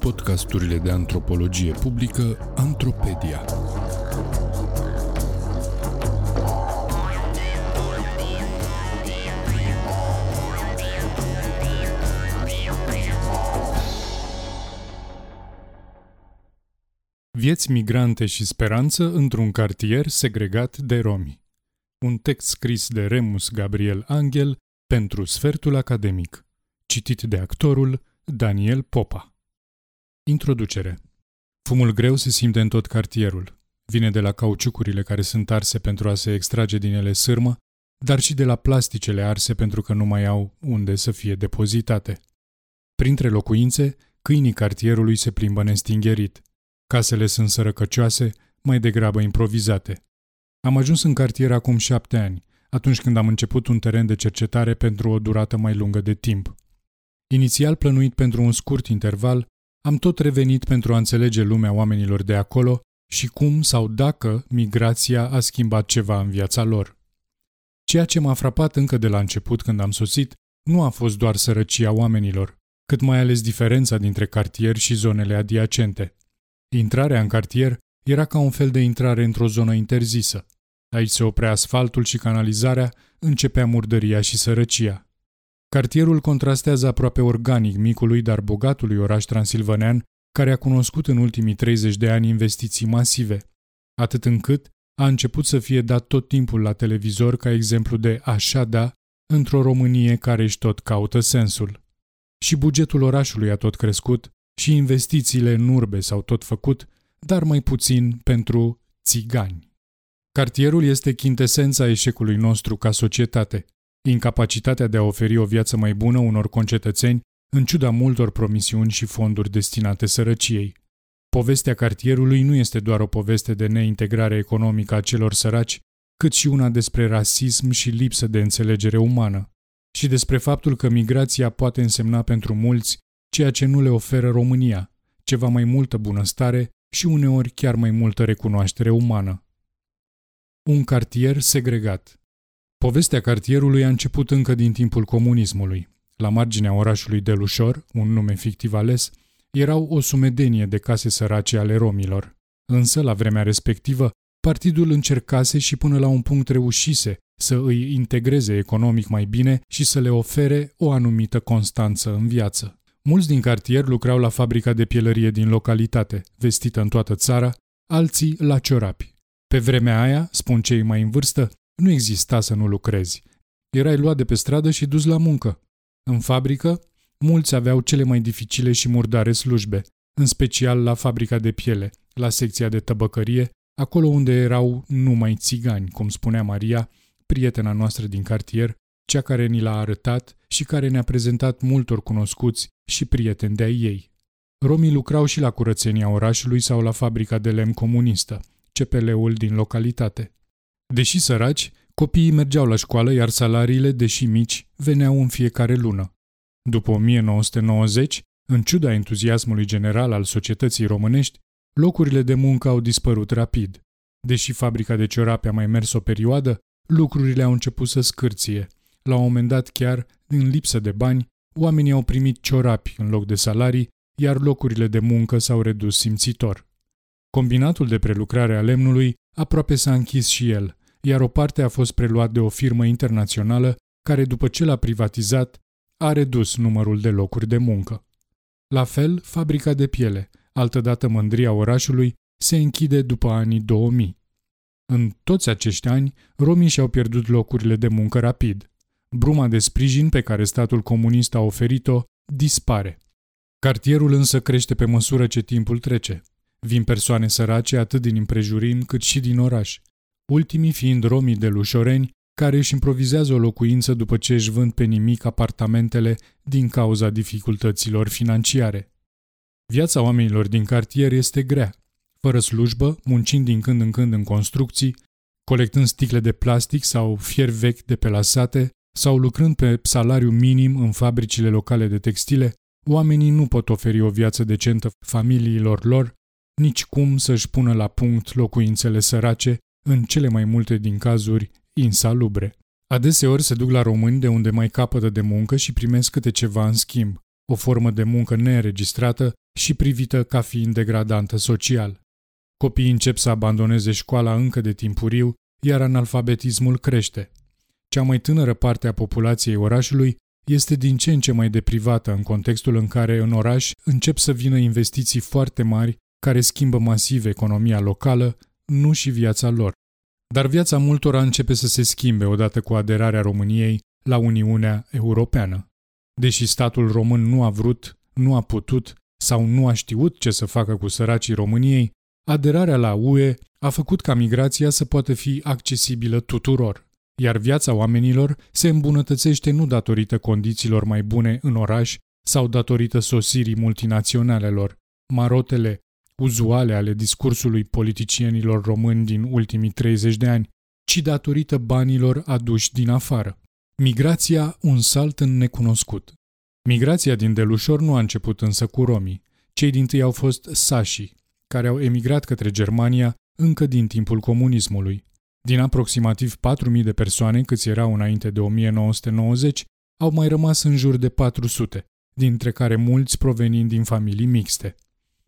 Podcasturile de antropologie publică Antropedia. Vieți migrante și speranță într-un cartier segregat de romi. Un text scris de Remus Gabriel Angel pentru Sfertul Academic. Citit de actorul Daniel Popa. Introducere. Fumul greu se simte în tot cartierul. Vine de la cauciucurile care sunt arse pentru a se extrage din ele sârmă, dar și de la plasticele arse pentru că nu mai au unde să fie depozitate. Printre locuințe, câinii cartierului se plimbă nestingherit. Casele sunt sărăcăcioase, mai degrabă improvizate. Am ajuns în cartier acum șapte ani, atunci când am început un teren de cercetare pentru o durată mai lungă de timp. Inițial plănuit pentru un scurt interval, am tot revenit pentru a înțelege lumea oamenilor de acolo și cum sau dacă migrația a schimbat ceva în viața lor. Ceea ce m-a frapat încă de la început când am sosit nu a fost doar sărăcia oamenilor, cât mai ales diferența dintre cartier și zonele adiacente. Intrarea în cartier era ca un fel de intrare într-o zonă interzisă. Aici se oprea asfaltul și canalizarea, începea murdăria și sărăcia. Cartierul contrastează aproape organic micului, dar bogatului oraș transilvanean, care a cunoscut în ultimii 30 de ani investiții masive, atât încât a început să fie dat tot timpul la televizor ca exemplu de așa da într-o Românie care își tot caută sensul. Și bugetul orașului a tot crescut și investițiile în urbe s-au tot făcut, dar mai puțin pentru țigani. Cartierul este chintesența eșecului nostru ca societate, incapacitatea de a oferi o viață mai bună unor concetățeni în ciuda multor promisiuni și fonduri destinate sărăciei. Povestea cartierului nu este doar o poveste de neintegrare economică a celor săraci, cât și una despre rasism și lipsă de înțelegere umană, și despre faptul că migrația poate însemna pentru mulți ceea ce nu le oferă România, ceva mai multă bunăstare și uneori chiar mai multă recunoaștere umană. Un cartier segregat Povestea cartierului a început încă din timpul comunismului. La marginea orașului Delușor, un nume fictiv ales, erau o sumedenie de case sărace ale romilor. Însă, la vremea respectivă, partidul încercase și până la un punct reușise să îi integreze economic mai bine și să le ofere o anumită constanță în viață. Mulți din cartier lucrau la fabrica de pielărie din localitate, vestită în toată țara, alții la ciorapi. Pe vremea aia, spun cei mai în vârstă, nu exista să nu lucrezi. Erai luat de pe stradă și dus la muncă. În fabrică, mulți aveau cele mai dificile și murdare slujbe, în special la fabrica de piele, la secția de tăbăcărie, acolo unde erau numai țigani, cum spunea Maria, prietena noastră din cartier, cea care ni l-a arătat și care ne-a prezentat multor cunoscuți și prieteni de-ai ei. Romii lucrau și la curățenia orașului sau la fabrica de lemn comunistă, CPL-ul din localitate. Deși săraci, copiii mergeau la școală, iar salariile, deși mici, veneau în fiecare lună. După 1990, în ciuda entuziasmului general al societății românești, locurile de muncă au dispărut rapid. Deși fabrica de ciorape a mai mers o perioadă, lucrurile au început să scârție. La un moment dat chiar, din lipsă de bani, oamenii au primit ciorapi în loc de salarii, iar locurile de muncă s-au redus simțitor. Combinatul de prelucrare a lemnului aproape s-a închis și el, iar o parte a fost preluat de o firmă internațională care, după ce l-a privatizat, a redus numărul de locuri de muncă. La fel, fabrica de piele, altădată mândria orașului, se închide după anii 2000. În toți acești ani, romii și-au pierdut locurile de muncă rapid. Bruma de sprijin pe care statul comunist a oferit-o dispare. Cartierul însă crește pe măsură ce timpul trece. Vin persoane sărace atât din împrejurim cât și din oraș, ultimii fiind romii de lușoreni care își improvizează o locuință după ce își vând pe nimic apartamentele din cauza dificultăților financiare. Viața oamenilor din cartier este grea, fără slujbă, muncind din când în când în construcții, colectând sticle de plastic sau fier vechi de pe lasate sau lucrând pe salariu minim în fabricile locale de textile, oamenii nu pot oferi o viață decentă familiilor lor, nici cum să-și pună la punct locuințele sărace, în cele mai multe din cazuri insalubre. Adeseori se duc la români de unde mai capătă de muncă și primesc câte ceva în schimb, o formă de muncă neregistrată și privită ca fiind degradantă social. Copiii încep să abandoneze școala încă de timpuriu, iar analfabetismul crește. Cea mai tânără parte a populației orașului este din ce în ce mai deprivată în contextul în care în oraș încep să vină investiții foarte mari care schimbă masiv economia locală, nu și viața lor. Dar viața multora începe să se schimbe odată cu aderarea României la Uniunea Europeană. Deși statul român nu a vrut, nu a putut sau nu a știut ce să facă cu săracii României, aderarea la UE a făcut ca migrația să poată fi accesibilă tuturor, iar viața oamenilor se îmbunătățește nu datorită condițiilor mai bune în oraș sau datorită sosirii multinaționalelor, marotele uzuale ale discursului politicienilor români din ultimii 30 de ani, ci datorită banilor aduși din afară. Migrația un salt în necunoscut. Migrația din Delușor nu a început însă cu romii. Cei din tâi au fost sașii, care au emigrat către Germania încă din timpul comunismului. Din aproximativ 4.000 de persoane câți erau înainte de 1990, au mai rămas în jur de 400, dintre care mulți provenind din familii mixte.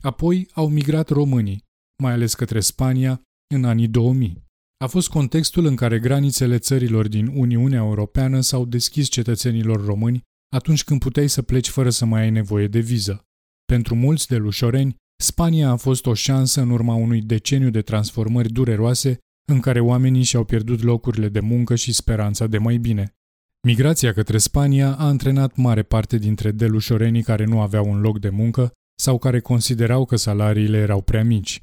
Apoi au migrat românii, mai ales către Spania, în anii 2000. A fost contextul în care granițele țărilor din Uniunea Europeană s-au deschis cetățenilor români atunci când puteai să pleci fără să mai ai nevoie de viză. Pentru mulți de lușoreni, Spania a fost o șansă în urma unui deceniu de transformări dureroase în care oamenii și-au pierdut locurile de muncă și speranța de mai bine. Migrația către Spania a antrenat mare parte dintre delușorenii care nu aveau un loc de muncă sau care considerau că salariile erau prea mici.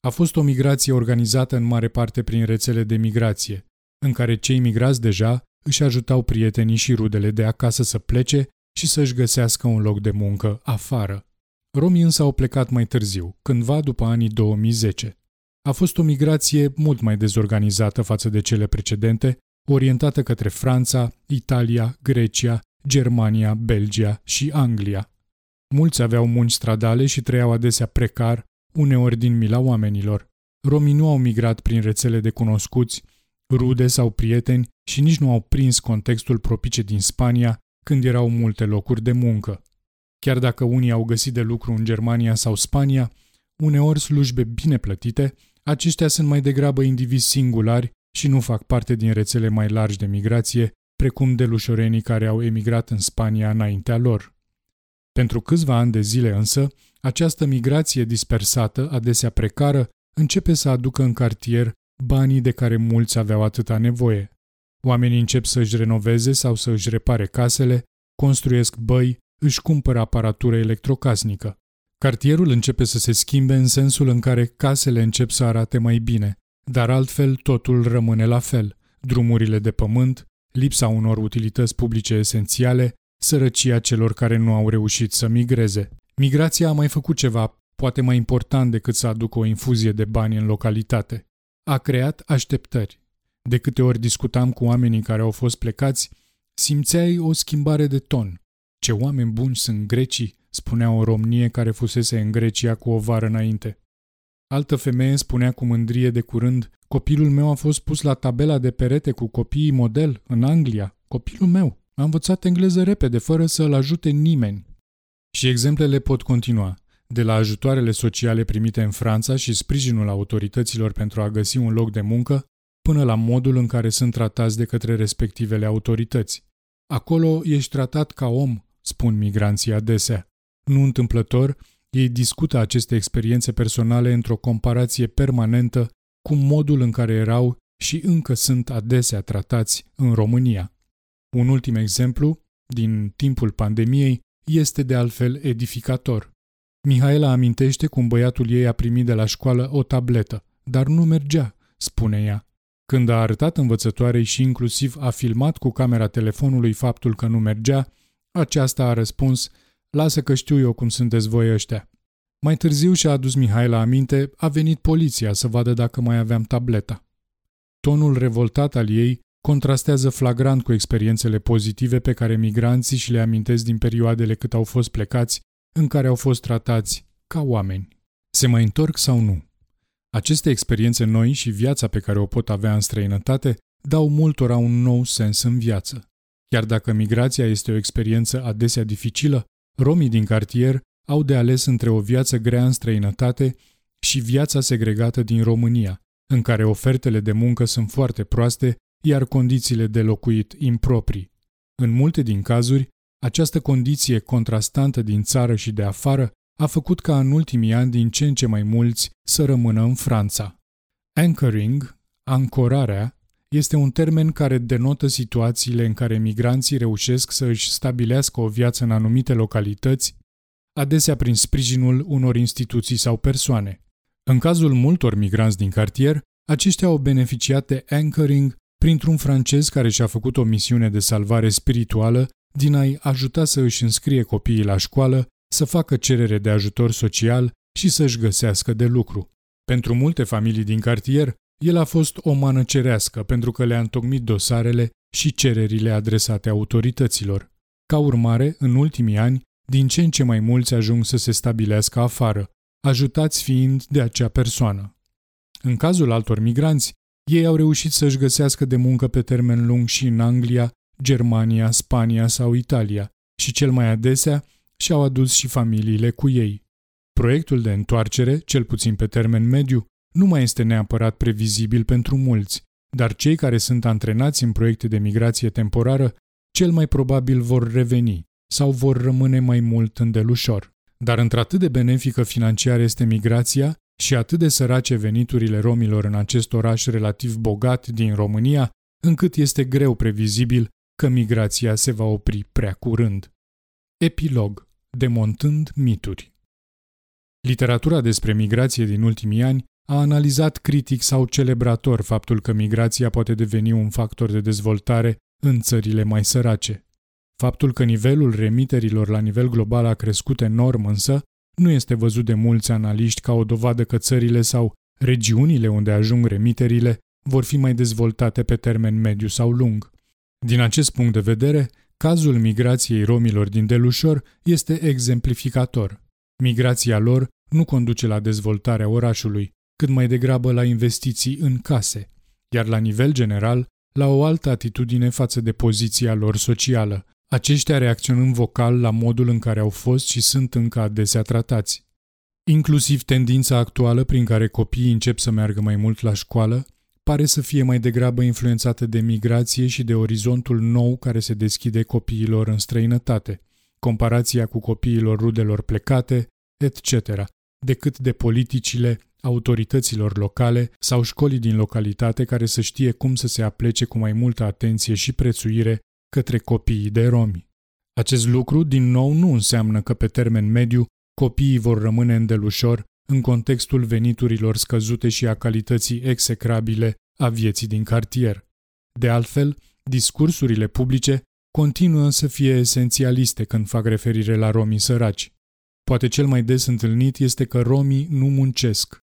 A fost o migrație organizată în mare parte prin rețele de migrație, în care cei migrați deja își ajutau prietenii și rudele de acasă să plece și să-și găsească un loc de muncă afară. Romii însă au plecat mai târziu, cândva după anii 2010. A fost o migrație mult mai dezorganizată față de cele precedente, orientată către Franța, Italia, Grecia, Germania, Belgia și Anglia. Mulți aveau munci stradale și trăiau adesea precar, uneori din mila oamenilor. Romii nu au migrat prin rețele de cunoscuți, rude sau prieteni și nici nu au prins contextul propice din Spania când erau multe locuri de muncă. Chiar dacă unii au găsit de lucru în Germania sau Spania, uneori slujbe bine plătite, aceștia sunt mai degrabă indivizi singulari și nu fac parte din rețele mai largi de migrație, precum delușorenii care au emigrat în Spania înaintea lor. Pentru câțiva ani de zile însă, această migrație dispersată, adesea precară, începe să aducă în cartier banii de care mulți aveau atâta nevoie. Oamenii încep să își renoveze sau să își repare casele, construiesc băi, își cumpără aparatură electrocasnică. Cartierul începe să se schimbe în sensul în care casele încep să arate mai bine, dar altfel totul rămâne la fel. Drumurile de pământ, lipsa unor utilități publice esențiale, sărăcia celor care nu au reușit să migreze. Migrația a mai făcut ceva, poate mai important decât să aducă o infuzie de bani în localitate. A creat așteptări. De câte ori discutam cu oamenii care au fost plecați, simțeai o schimbare de ton. Ce oameni buni sunt grecii, spunea o romnie care fusese în Grecia cu o vară înainte. Altă femeie spunea cu mândrie de curând, copilul meu a fost pus la tabela de perete cu copiii model în Anglia. Copilul meu. A învățat engleză repede, fără să-l ajute nimeni. Și exemplele pot continua, de la ajutoarele sociale primite în Franța și sprijinul autorităților pentru a găsi un loc de muncă, până la modul în care sunt tratați de către respectivele autorități. Acolo ești tratat ca om, spun migranții adesea. Nu întâmplător, ei discută aceste experiențe personale într-o comparație permanentă cu modul în care erau și încă sunt adesea tratați în România. Un ultim exemplu, din timpul pandemiei, este de altfel edificator. Mihaela amintește cum băiatul ei a primit de la școală o tabletă, dar nu mergea, spune ea. Când a arătat învățătoarei și inclusiv a filmat cu camera telefonului faptul că nu mergea, aceasta a răspuns, lasă că știu eu cum sunteți voi ăștia. Mai târziu și-a adus Mihaela aminte, a venit poliția să vadă dacă mai aveam tableta. Tonul revoltat al ei contrastează flagrant cu experiențele pozitive pe care migranții și le amintesc din perioadele cât au fost plecați, în care au fost tratați ca oameni. Se mai întorc sau nu? Aceste experiențe noi și viața pe care o pot avea în străinătate dau multora un nou sens în viață. Chiar dacă migrația este o experiență adesea dificilă, romii din cartier au de ales între o viață grea în străinătate și viața segregată din România, în care ofertele de muncă sunt foarte proaste, iar condițiile de locuit improprii. În multe din cazuri, această condiție contrastantă din țară și de afară a făcut ca în ultimii ani din ce în ce mai mulți să rămână în Franța. Anchoring, ancorarea, este un termen care denotă situațiile în care migranții reușesc să își stabilească o viață în anumite localități, adesea prin sprijinul unor instituții sau persoane. În cazul multor migranți din cartier, aceștia au beneficiat de anchoring printr-un francez care și-a făcut o misiune de salvare spirituală din a-i ajuta să își înscrie copiii la școală, să facă cerere de ajutor social și să-și găsească de lucru. Pentru multe familii din cartier, el a fost o mană cerească pentru că le-a întocmit dosarele și cererile adresate autorităților. Ca urmare, în ultimii ani, din ce în ce mai mulți ajung să se stabilească afară, ajutați fiind de acea persoană. În cazul altor migranți, ei au reușit să-și găsească de muncă pe termen lung și în Anglia, Germania, Spania sau Italia și cel mai adesea și-au adus și familiile cu ei. Proiectul de întoarcere, cel puțin pe termen mediu, nu mai este neapărat previzibil pentru mulți, dar cei care sunt antrenați în proiecte de migrație temporară cel mai probabil vor reveni sau vor rămâne mai mult îndelușor. Dar într-atât de benefică financiar este migrația și atât de sărace veniturile romilor în acest oraș relativ bogat din România, încât este greu previzibil că migrația se va opri prea curând. Epilog. Demontând mituri. Literatura despre migrație din ultimii ani a analizat critic sau celebrator faptul că migrația poate deveni un factor de dezvoltare în țările mai sărace. Faptul că nivelul remiterilor la nivel global a crescut enorm însă nu este văzut de mulți analiști ca o dovadă că țările sau regiunile unde ajung remiterile vor fi mai dezvoltate pe termen mediu sau lung. Din acest punct de vedere, cazul migrației romilor din Delușor este exemplificator. Migrația lor nu conduce la dezvoltarea orașului, cât mai degrabă la investiții în case, iar la nivel general, la o altă atitudine față de poziția lor socială, aceștia reacționând vocal la modul în care au fost și sunt încă adesea tratați. Inclusiv tendința actuală prin care copiii încep să meargă mai mult la școală, pare să fie mai degrabă influențată de migrație și de orizontul nou care se deschide copiilor în străinătate, comparația cu copiilor rudelor plecate, etc., decât de politicile autorităților locale sau școlii din localitate care să știe cum să se aplece cu mai multă atenție și prețuire către copiii de romi. Acest lucru, din nou, nu înseamnă că pe termen mediu copiii vor rămâne îndelușor în contextul veniturilor scăzute și a calității execrabile a vieții din cartier. De altfel, discursurile publice continuă să fie esențialiste când fac referire la romii săraci. Poate cel mai des întâlnit este că romii nu muncesc.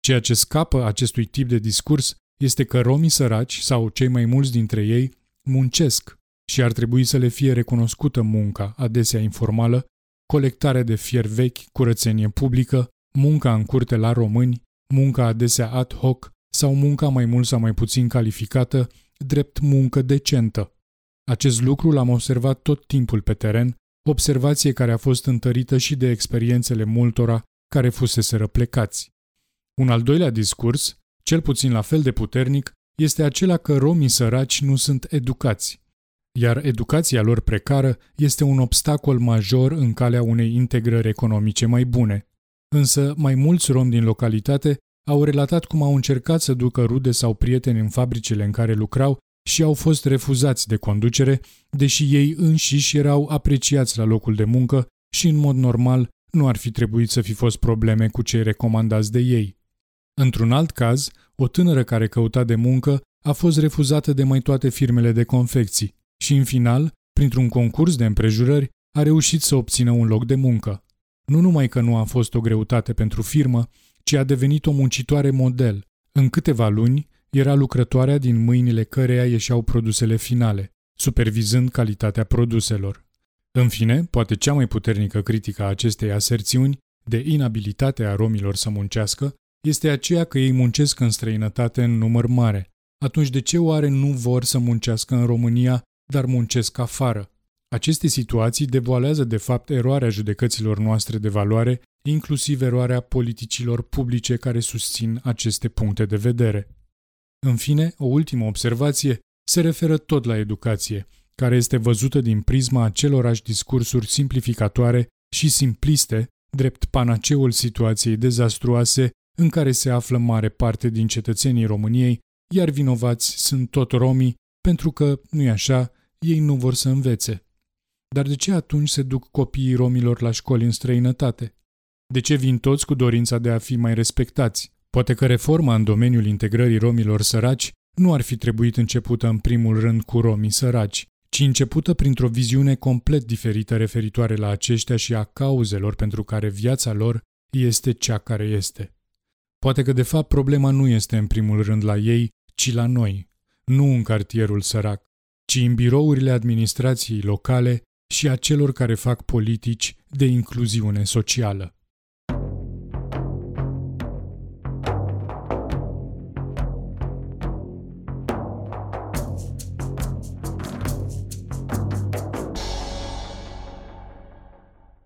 Ceea ce scapă acestui tip de discurs este că romii săraci sau cei mai mulți dintre ei muncesc și ar trebui să le fie recunoscută munca, adesea informală, colectare de fier vechi, curățenie publică, munca în curte la români, munca adesea ad hoc sau munca mai mult sau mai puțin calificată, drept muncă decentă. Acest lucru l-am observat tot timpul pe teren, observație care a fost întărită și de experiențele multora care fusese plecați. Un al doilea discurs, cel puțin la fel de puternic, este acela că romii săraci nu sunt educați, iar educația lor precară este un obstacol major în calea unei integrări economice mai bune. Însă, mai mulți romi din localitate au relatat cum au încercat să ducă rude sau prieteni în fabricile în care lucrau și au fost refuzați de conducere, deși ei înșiși erau apreciați la locul de muncă și, în mod normal, nu ar fi trebuit să fi fost probleme cu cei recomandați de ei. Într-un alt caz, o tânără care căuta de muncă a fost refuzată de mai toate firmele de confecții și, în final, printr-un concurs de împrejurări, a reușit să obțină un loc de muncă. Nu numai că nu a fost o greutate pentru firmă, ci a devenit o muncitoare model. În câteva luni, era lucrătoarea din mâinile căreia ieșeau produsele finale, supervizând calitatea produselor. În fine, poate cea mai puternică critică a acestei aserțiuni, de inabilitate a romilor să muncească, este aceea că ei muncesc în străinătate în număr mare, atunci de ce oare nu vor să muncească în România, dar muncesc afară? Aceste situații devoalează de fapt eroarea judecăților noastre de valoare, inclusiv eroarea politicilor publice care susțin aceste puncte de vedere. În fine, o ultimă observație se referă tot la educație, care este văzută din prisma acelorași discursuri simplificatoare și simpliste, drept panaceul situației dezastruoase în care se află mare parte din cetățenii României, iar vinovați sunt tot romii, pentru că, nu-i așa, ei nu vor să învețe. Dar de ce atunci se duc copiii romilor la școli în străinătate? De ce vin toți cu dorința de a fi mai respectați? Poate că reforma în domeniul integrării romilor săraci nu ar fi trebuit începută în primul rând cu romii săraci, ci începută printr-o viziune complet diferită referitoare la aceștia și a cauzelor pentru care viața lor este cea care este. Poate că de fapt problema nu este în primul rând la ei, ci la noi, nu în cartierul sărac, ci în birourile administrației locale și a celor care fac politici de incluziune socială.